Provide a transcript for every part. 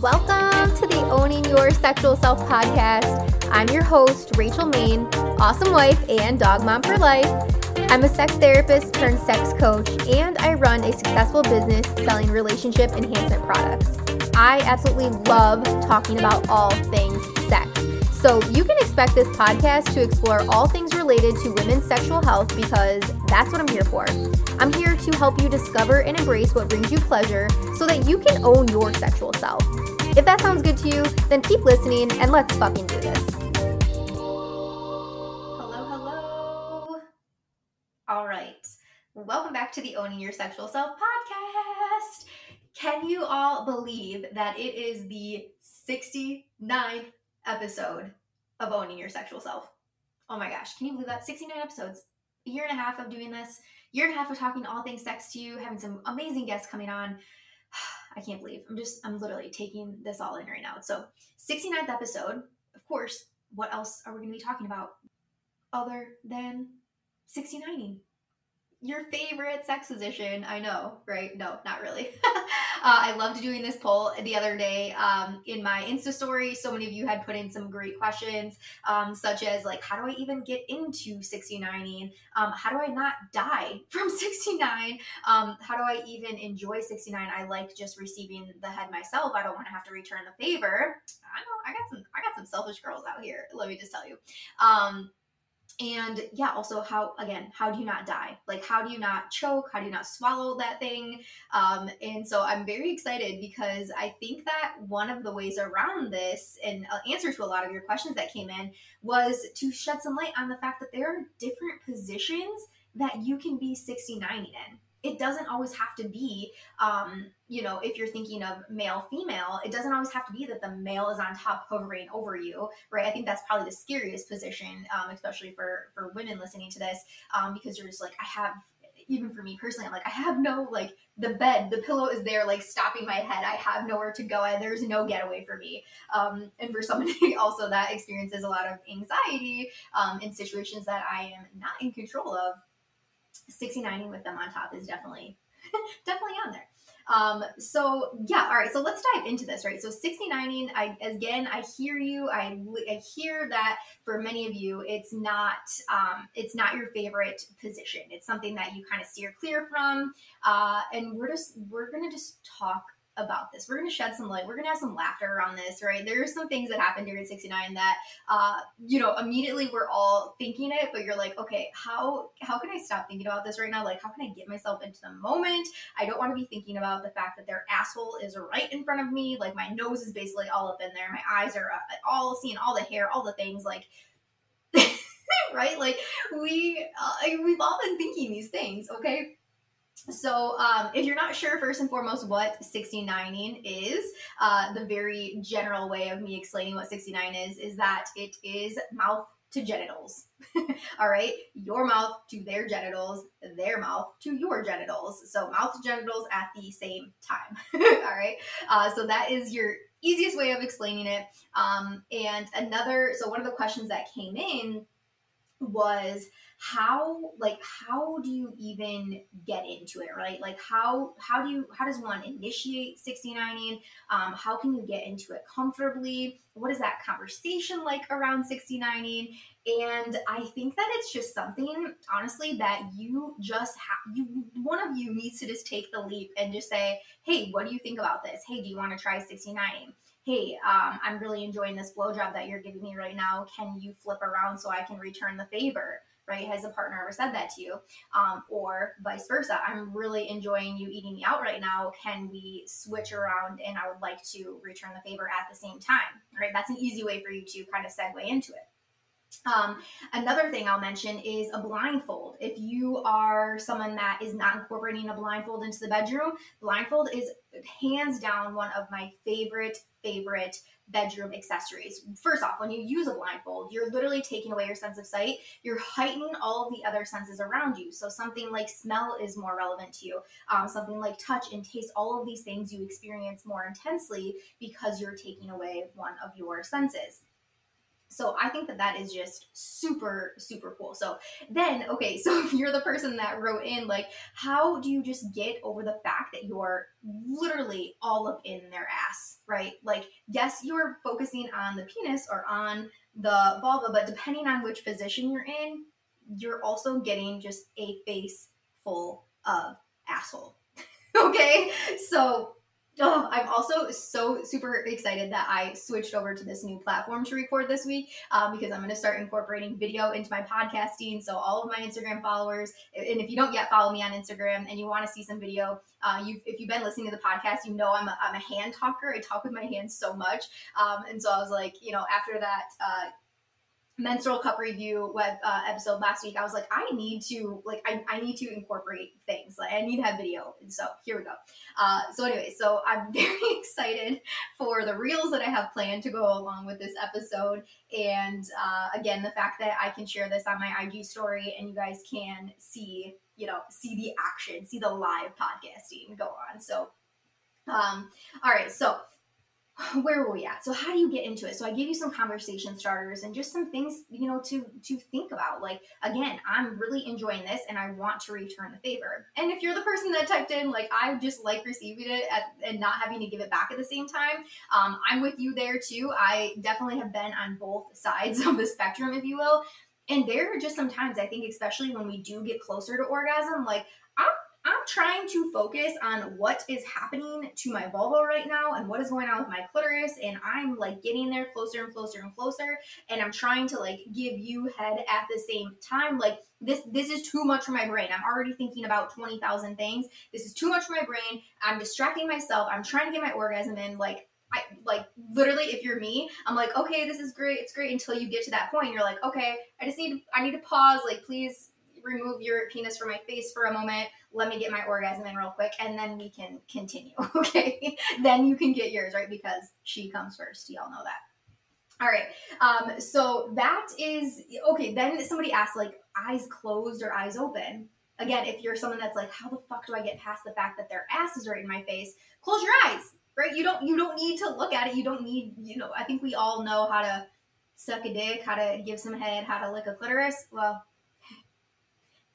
Welcome to the Owning Your Sexual Self podcast. I'm your host, Rachel Main, awesome wife and dog mom for life. I'm a sex therapist turned sex coach, and I run a successful business selling relationship enhancement products. I absolutely love talking about all things sex. So you can expect this podcast to explore all things related to women's sexual health because that's what I'm here for. I'm here to help you discover and embrace what brings you pleasure so that you can own your sexual self. If that sounds good to you, then keep listening and let's fucking do this. Hello, hello. All right. Welcome back to the Owning Your Sexual Self podcast. Can you all believe that it is the 69th episode of Owning Your Sexual Self? Oh my gosh, can you believe that? 69 episodes. A year and a half of doing this, year and a half of talking all things sex to you, having some amazing guests coming on. I can't believe. I'm just, I'm literally taking this all in right now. So, 69th episode. Of course, what else are we going to be talking about other than 69ing? Your favorite sex position. I know, right? No, not really. Uh, I loved doing this poll the other day um, in my Insta story. So many of you had put in some great questions, um, such as like, how do I even get into 69ing? Um, how do I not die from 69? Um, how do I even enjoy 69? I like just receiving the head myself. I don't want to have to return the favor. I know I got some I got some selfish girls out here. Let me just tell you. Um, and yeah also how again how do you not die? Like how do you not choke? How do you not swallow that thing? Um, and so i'm very excited because i think that one of the ways around this and answer to a lot of your questions that came in was to shed some light on the fact that there are different positions that you can be 69 in it doesn't always have to be um, you know if you're thinking of male female it doesn't always have to be that the male is on top hovering over you right? I think that's probably the scariest position um, especially for for women listening to this um, because you're just like i have even for me personally i'm like i have no like the bed the pillow is there like stopping my head. I have nowhere to go. And there's no getaway for me. Um, and for somebody also that experiences a lot of anxiety um, in situations that i am not in control of 69ing with them on top is definitely definitely on there. Um, so yeah, all right. So let's dive into this, right? So 69ing, I again, I hear you. I, I hear that for many of you, it's not um, it's not your favorite position. It's something that you kind of steer clear from. Uh, and we're just we're gonna just talk about this. We're going to shed some light. We're going to have some laughter around this, right? There's some things that happened during 69 that, uh, you know, immediately we're all thinking it, but you're like, okay, how how can I stop thinking about this right now? Like, how can I get myself into the moment? I don't want to be thinking about the fact that their asshole is right in front of me. Like, my nose is basically all up in there. My eyes are all seeing all the hair, all the things. Like, right? Like, we uh, we've all been thinking these things, okay? So, um, if you're not sure, first and foremost, what 69ing is, uh, the very general way of me explaining what 69 is, is that it is mouth to genitals. All right, your mouth to their genitals, their mouth to your genitals. So, mouth to genitals at the same time. All right, uh, so that is your easiest way of explaining it. Um, and another, so one of the questions that came in was how like how do you even get into it right? Like how how do you how does one initiate 69ing um, how can you get into it comfortably? What is that conversation like around 69ing and i think that it's just something honestly that you just have you one of you needs to just take the leap and just say hey what do you think about this? Hey do you want to try 69ing hey, um, I'm really enjoying this blowjob that you're giving me right now. Can you flip around so I can return the favor? Right? Has a partner ever said that to you? Um, or vice versa. I'm really enjoying you eating me out right now. Can we switch around and I would like to return the favor at the same time? Right? That's an easy way for you to kind of segue into it. Um, another thing I'll mention is a blindfold. If you are someone that is not incorporating a blindfold into the bedroom, blindfold is hands down one of my favorite, favorite bedroom accessories. First off, when you use a blindfold, you're literally taking away your sense of sight. You're heightening all of the other senses around you. So something like smell is more relevant to you. Um, something like touch and taste, all of these things you experience more intensely because you're taking away one of your senses. So I think that that is just super, super cool. So then, okay, so if you're the person that wrote in, like, how do you just get over the fact that you're literally all up in their ass, right? Like, yes, you're focusing on the penis or on the vulva, but depending on which position you're in, you're also getting just a face full of asshole. okay, so Oh, I'm also so super excited that I switched over to this new platform to record this week um, because I'm going to start incorporating video into my podcasting. So all of my Instagram followers, and if you don't yet follow me on Instagram and you want to see some video, uh, you if you've been listening to the podcast, you know I'm a, I'm a hand talker. I talk with my hands so much, um, and so I was like, you know, after that. Uh, menstrual cup review web uh, episode last week, I was like, I need to like I, I need to incorporate things. Like I need to have video. And so here we go. Uh, so anyway, so I'm very excited for the reels that I have planned to go along with this episode. And uh, again, the fact that I can share this on my IG story and you guys can see, you know, see the action, see the live podcasting go on. So um, all right, so where were we at? So how do you get into it? So I gave you some conversation starters and just some things, you know, to to think about. Like again, I'm really enjoying this and I want to return the favor. And if you're the person that typed in like I just like receiving it at, and not having to give it back at the same time, um, I'm with you there too. I definitely have been on both sides of the spectrum, if you will. And there are just sometimes I think, especially when we do get closer to orgasm, like I'm I'm trying to focus on what is happening to my vulva right now and what is going on with my clitoris. And I'm like getting there closer and closer and closer. And I'm trying to like give you head at the same time. Like this, this is too much for my brain. I'm already thinking about 20,000 things. This is too much for my brain. I'm distracting myself. I'm trying to get my orgasm in. Like, I like literally if you're me, I'm like, okay, this is great, it's great until you get to that point. You're like, okay, I just need I need to pause, like please remove your penis from my face for a moment. Let me get my orgasm in real quick, and then we can continue. Okay, then you can get yours, right? Because she comes first. Y'all know that. All right. Um, so that is okay. Then somebody asked, like, eyes closed or eyes open. Again, if you're someone that's like, how the fuck do I get past the fact that their ass is right in my face? Close your eyes, right? You don't you don't need to look at it. You don't need, you know, I think we all know how to suck a dick, how to give some head, how to lick a clitoris. Well,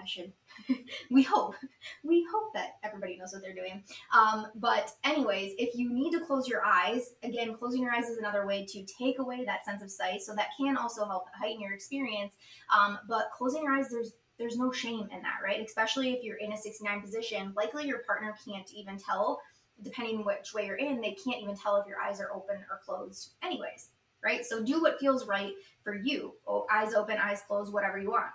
I should. we hope. We hope that everybody knows what they're doing. Um, but, anyways, if you need to close your eyes, again, closing your eyes is another way to take away that sense of sight. So that can also help heighten your experience. Um, but closing your eyes, there's there's no shame in that, right? Especially if you're in a 69 position, likely your partner can't even tell, depending which way you're in, they can't even tell if your eyes are open or closed, anyways, right? So do what feels right for you. Oh, eyes open, eyes closed, whatever you want.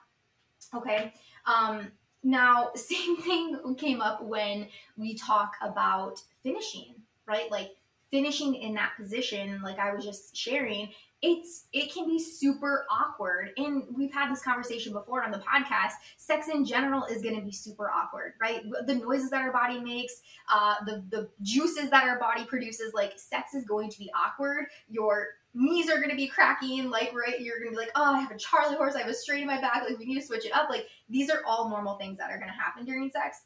Okay. Um, now, same thing came up when we talk about finishing, right? Like finishing in that position, like I was just sharing, it's it can be super awkward. And we've had this conversation before on the podcast. Sex in general is going to be super awkward, right? The noises that our body makes, uh, the the juices that our body produces, like sex is going to be awkward. Your knees are gonna be cracking, like right, you're gonna be like, oh, I have a Charlie horse, I have a straight in my back, like we need to switch it up. Like these are all normal things that are gonna happen during sex.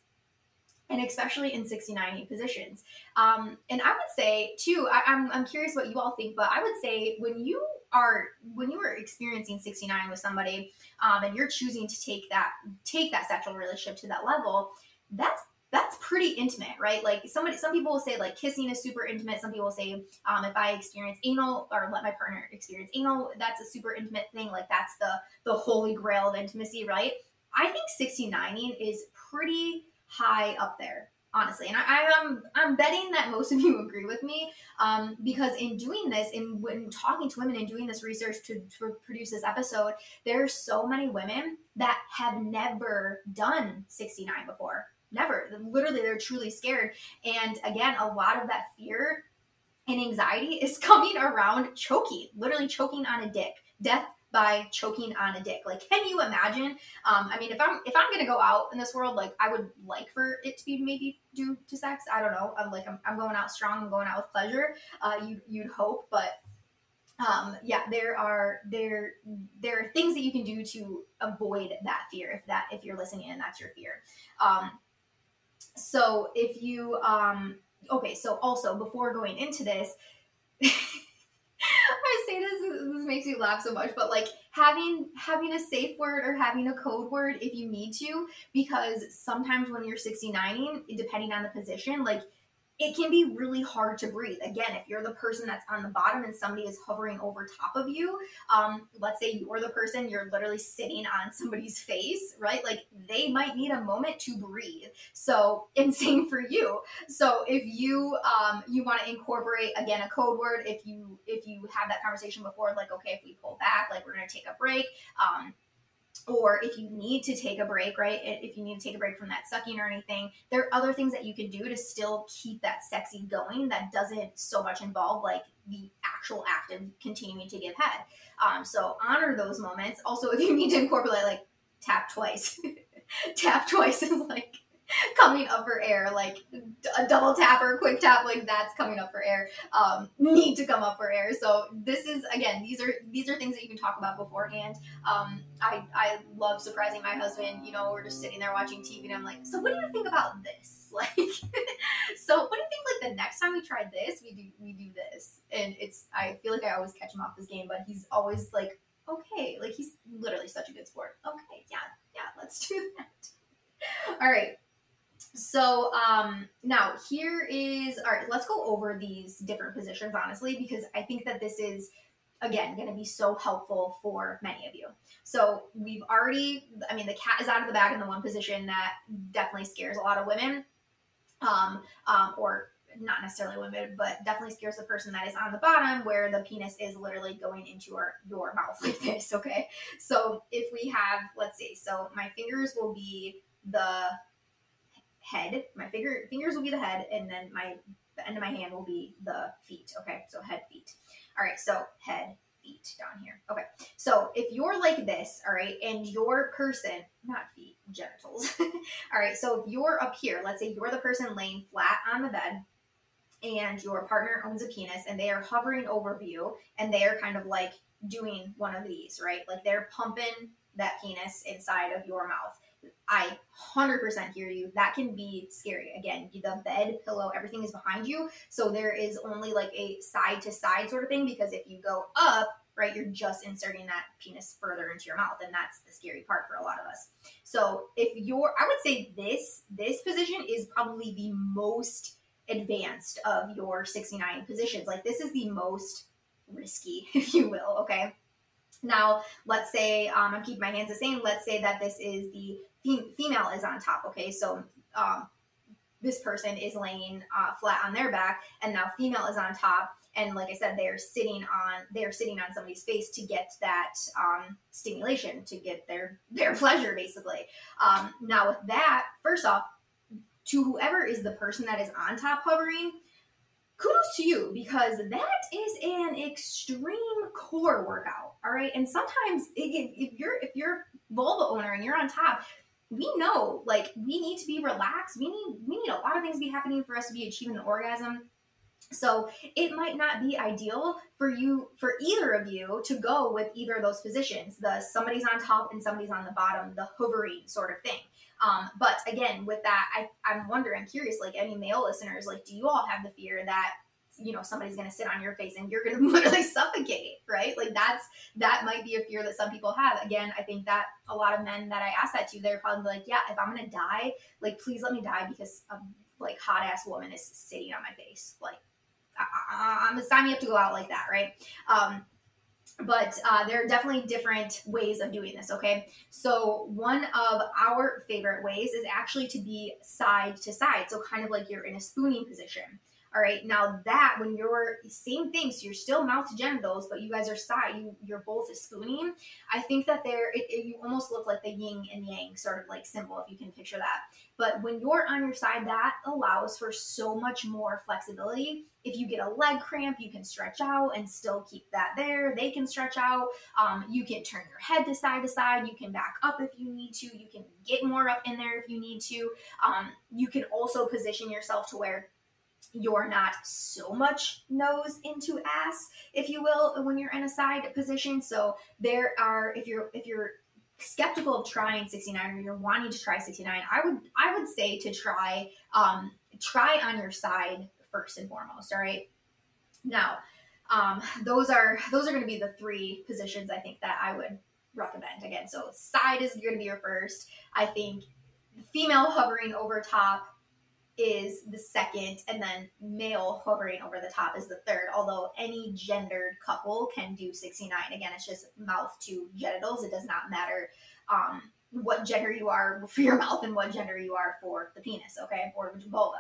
And especially in 69 positions. Um, and I would say too, I, I'm, I'm curious what you all think, but I would say when you are when you are experiencing 69 with somebody um, and you're choosing to take that take that sexual relationship to that level, that's that's pretty intimate, right? Like somebody, some people will say like kissing is super intimate. Some people say um, if I experience anal or let my partner experience anal, that's a super intimate thing. Like that's the the holy grail of intimacy, right? I think 69ing is pretty high up there, honestly. And I, am I'm, I'm betting that most of you agree with me um, because in doing this, in when talking to women and doing this research to, to produce this episode, there are so many women that have never done 69 before never. Literally, they're truly scared. And again, a lot of that fear and anxiety is coming around choking, literally choking on a dick. Death by choking on a dick. Like, can you imagine? Um, I mean, if I'm if I'm gonna go out in this world, like I would like for it to be maybe due to sex. I don't know. I'm like I'm, I'm going out strong. I'm going out with pleasure. Uh, you you'd hope, but um, yeah, there are there there are things that you can do to avoid that fear if that if you're listening and that's your fear. Um, so if you um okay so also before going into this i say this, this makes me laugh so much, but like having having a safe word or having a code word if you need to, because sometimes when you're 69ing, depending on the position, like it can be really hard to breathe. Again, if you're the person that's on the bottom and somebody is hovering over top of you, um, let's say you're the person, you're literally sitting on somebody's face, right? Like they might need a moment to breathe. So, and same for you. So, if you um, you want to incorporate again a code word, if you if you have that conversation before, like okay, if we pull back, like we're gonna take a break. Um, or if you need to take a break, right? If you need to take a break from that sucking or anything, there are other things that you can do to still keep that sexy going that doesn't so much involve like the actual act of continuing to give head. Um, so honor those moments. Also, if you need to incorporate like tap twice, tap twice is like coming up for air, like a double tap or a quick tap, like that's coming up for air. Um, need to come up for air. So this is again, these are these are things that you can talk about beforehand. Um, I I love surprising my husband. You know, we're just sitting there watching TV, and I'm like, so what do you think about this? Like, so what do you think? Like the next time we try this, we do we do this, and it's I feel like I always catch him off his game, but he's always like, okay, like he's literally such a good sport. Okay, yeah, yeah, let's do that. All right. So um, now here is all right. Let's go over these different positions honestly, because I think that this is again going to be so helpful for many of you. So we've already, I mean, the cat is out of the bag in the one position that definitely scares a lot of women, um, um, or not necessarily women, but definitely scares the person that is on the bottom where the penis is literally going into your, your mouth like this. Okay. So if we have, let's see, so my fingers will be the head. My finger fingers will be the head, and then my the end of my hand will be the feet. Okay, so head, feet. All right, so head, feet down here. Okay, so if you're like this, all right, and your person, not feet, genitals. all right, so if you're up here, let's say you're the person laying flat on the bed, and your partner owns a penis, and they are hovering over you, and they are kind of like doing one of these, right? Like they're pumping that penis inside of your mouth. I 100% hear you. That can be scary. Again, the bed, pillow, everything is behind you. So there is only like a side to side sort of thing because if you go up, right, you're just inserting that penis further into your mouth. And that's the scary part for a lot of us. So if you're, I would say this, this position is probably the most advanced of your 69 positions. Like this is the most risky, if you will. Okay. Now, let's say um, I'm keeping my hands the same. Let's say that this is the female is on top. Okay, so um, this person is laying uh, flat on their back, and now female is on top. And like I said, they're sitting on they're sitting on somebody's face to get that um, stimulation, to get their their pleasure, basically. Um, now with that, first off, to whoever is the person that is on top hovering, kudos to you because that is an extreme core workout all right and sometimes if you're if you're vulva owner and you're on top we know like we need to be relaxed. We need we need a lot of things to be happening for us to be achieving an orgasm. So it might not be ideal for you for either of you to go with either of those positions the somebody's on top and somebody's on the bottom the hovering sort of thing. Um, but again with that I, i'm wondering curious like any male listeners like do you all have the fear that you know somebody's going to sit on your face and you're going to literally suffocate right? Like that's that might be a fear that some people have. Again i think that a lot of men that i ask that to they're probably like yeah if i'm going to die like please let me die because a like hot ass woman is sitting on my face. Like I, am sign me up to go out like that right? Um but uh, there are definitely different ways of doing this okay? So one of our favorite ways is actually to be side to side. So kind of like you're in a spooning position all right. Now that when you're same thing, so you're still mouth to genitals, but you guys are side, you you're both spooning. I think that there it, it, you almost look like the yin and yang sort of like symbol if you can picture that. But when you're on your side, that allows for so much more flexibility. If you get a leg cramp, you can stretch out and still keep that there. They can stretch out. Um, you can turn your head to side to side. You can back up if you need to. You can get more up in there if you need to. Um, you can also position yourself to where you're not so much nose into ass, if you will, when you're in a side position. So there are, if you're if you're skeptical of trying 69 or you're wanting to try 69, I would I would say to try um, try on your side first and foremost. All right. Now, um, those are those are going to be the three positions I think that I would recommend. Again, so side is going to be your first. I think female hovering over top is the second, and then male hovering over the top is the third. Although any gendered couple can do 69. Again, it's just mouth to genitals. It does not matter um, what gender you are for your mouth and what gender you are for the penis, okay, or the vulva.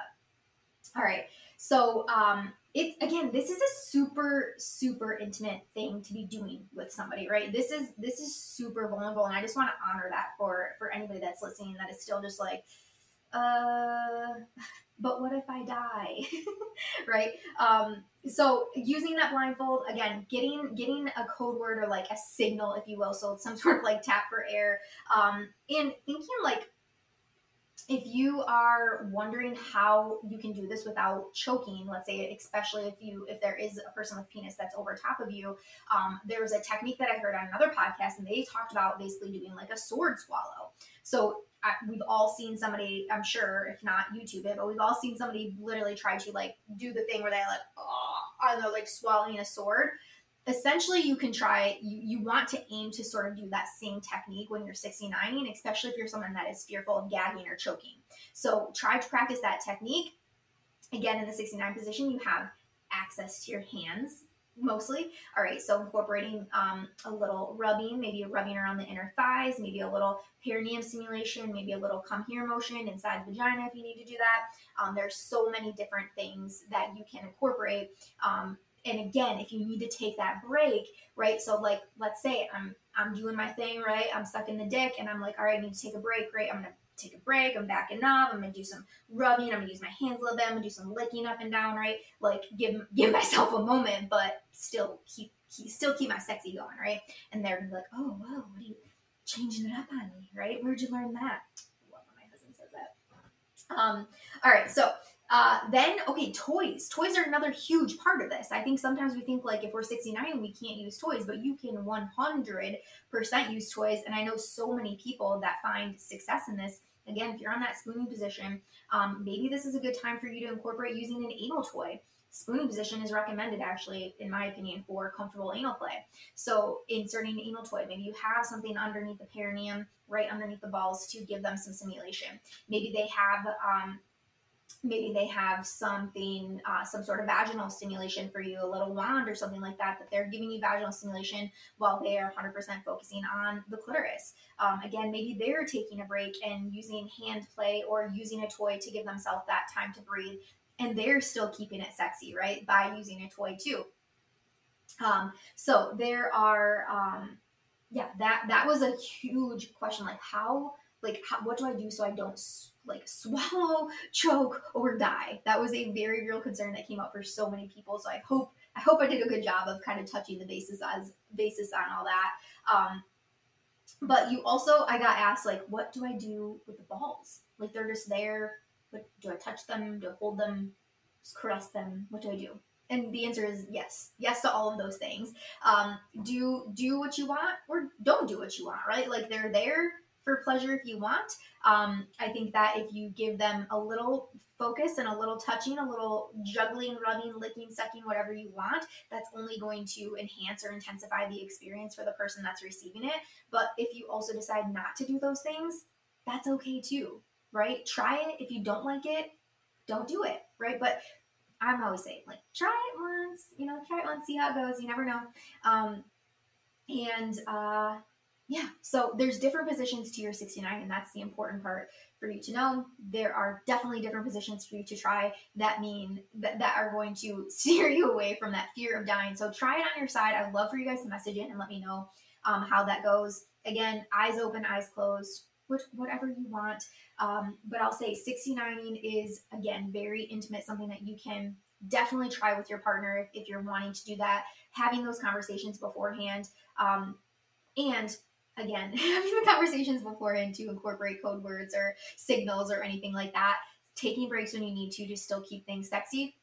All right. So um, it again, this is a super super intimate thing to be doing with somebody, right? This is this is super vulnerable, and I just want to honor that for for anybody that's listening that is still just like, uh, but what if I die, right? Um, so using that blindfold again, getting getting a code word or like a signal, if you will, so it's some sort of like tap for air, um, and thinking like if you are wondering how you can do this without choking let's say especially if you if there is a person with penis that's over top of you um, there was a technique that i heard on another podcast and they talked about basically doing like a sword swallow. So We've all seen somebody i'm sure if not youtube it but we've all seen somebody literally try to like do the thing where they like oh and they're like swallowing a sword. Essentially you can try you, you want to aim to sort of do that same technique when you're 69ing especially if you're someone that is fearful of gagging or choking. So try to practice that technique. Again in the 69 position you have access to your hands mostly. All right so incorporating um, a little rubbing maybe a rubbing around the inner thighs maybe a little perineum stimulation maybe a little come here motion inside the vagina if you need to do that. Um, there's so many different things that you can incorporate um, and again if you need to take that break right? So like let's say i'm i'm doing my thing right? I'm sucking the dick and i'm like all right i need to take a break great i'm gonna take a break i'm backing up i'm gonna do some rubbing i'm gonna use my hands a little bit i'm gonna do some licking up and down right? Like give give myself a moment but still keep, keep still keep my sexy going right? And they're gonna be like oh whoa what are you changing it up on me right? Where'd you learn that? I love when my husband says that. Um all right so uh, then, okay, toys. Toys are another huge part of this. I think sometimes we think like if we're 69, we can't use toys, but you can 100% use toys. And I know so many people that find success in this. Again, if you're on that spooning position, um, maybe this is a good time for you to incorporate using an anal toy. Spooning position is recommended, actually, in my opinion, for comfortable anal play. So, inserting an anal toy, maybe you have something underneath the perineum, right underneath the balls, to give them some stimulation. Maybe they have um, maybe they have something, uh, some sort of vaginal stimulation for you, a little wand or something like that, that they're giving you vaginal stimulation while they are 100% focusing on the clitoris. Um, again, maybe they're taking a break and using hand play or using a toy to give themselves that time to breathe, and they're still keeping it sexy, right? By using a toy too. Um, so there are, um, yeah, that that was a huge question. Like, how, like, how, what do I do so I don't like swallow, choke, or die. That was a very real concern that came up for so many people. So I hope I hope I did a good job of kind of touching the basis as basis on all that. Um, but you also I got asked like, what do I do with the balls? Like they're just there. But do I touch them? Do I hold them? Just caress them? What do I do? And the answer is yes, yes to all of those things. Um, do do what you want or don't do what you want, right? Like they're there for pleasure if you want. Um, I think that if you give them a little focus and a little touching, a little juggling, rubbing, licking, sucking, whatever you want, that's only going to enhance or intensify the experience for the person that's receiving it. But if you also decide not to do those things, that's okay too, right? Try it. If you don't like it, don't do it, right? But I'm always saying, like, try it once, you know, try it once, see how it goes. You never know. Um, and uh, yeah, so there's different positions to your 69, and that's the important part for you to know. There are definitely different positions for you to try that mean that, that are going to steer you away from that fear of dying. So try it on your side. I'd love for you guys to message in and let me know um, how that goes. Again, eyes open, eyes closed, which, whatever you want. Um, but I'll say 69ing is, again, very intimate, something that you can definitely try with your partner if, if you're wanting to do that, having those conversations beforehand. Um, and again, having the conversations beforehand to incorporate code words or signals or anything like that, taking breaks when you need to to still keep things sexy.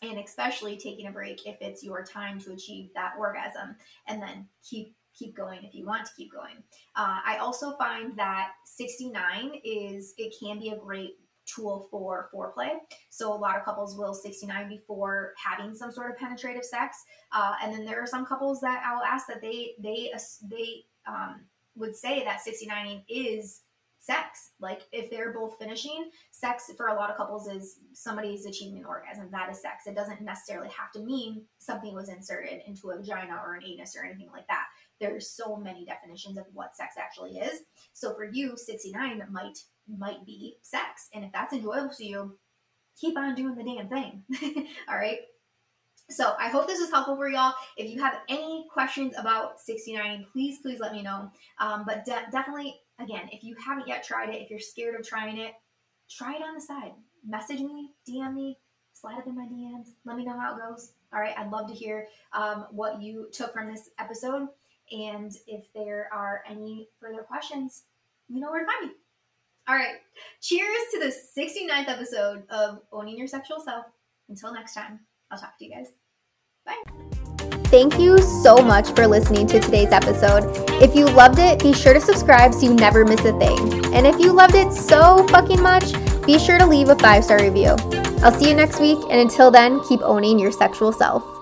And especially taking a break if it's your time to achieve that orgasm, and then keep keep going if you want to keep going. Uh, I also find that 69 is it can be a great tool for foreplay. So a lot of couples will 69 before having some sort of penetrative sex, uh, and then there are some couples that I'll ask that they they they um, would say that 69 is sex. Like if they're both finishing, sex for a lot of couples is somebody's achieving an orgasm. That is sex. It doesn't necessarily have to mean something was inserted into a vagina or an anus or anything like that. There's so many definitions of what sex actually is. So for you, 69 might might be sex. And if that's enjoyable to you, keep on doing the damn thing. All right. So I hope this was helpful for y'all. If you have any questions about 69, please, please let me know. Um, but de- definitely, again, if you haven't yet tried it, if you're scared of trying it, try it on the side. Message me, DM me, slide up in my DMs. Let me know how it goes. All right. I'd love to hear um, what you took from this episode. And if there are any further questions, you know where to find me. All right. Cheers to the 69th episode of Owning Your Sexual Self. Until next time, I'll talk to you guys. Thank you so much for listening to today's episode. If you loved it, be sure to subscribe so you never miss a thing. And if you loved it so fucking much, be sure to leave a five star review. I'll see you next week, and until then, keep owning your sexual self.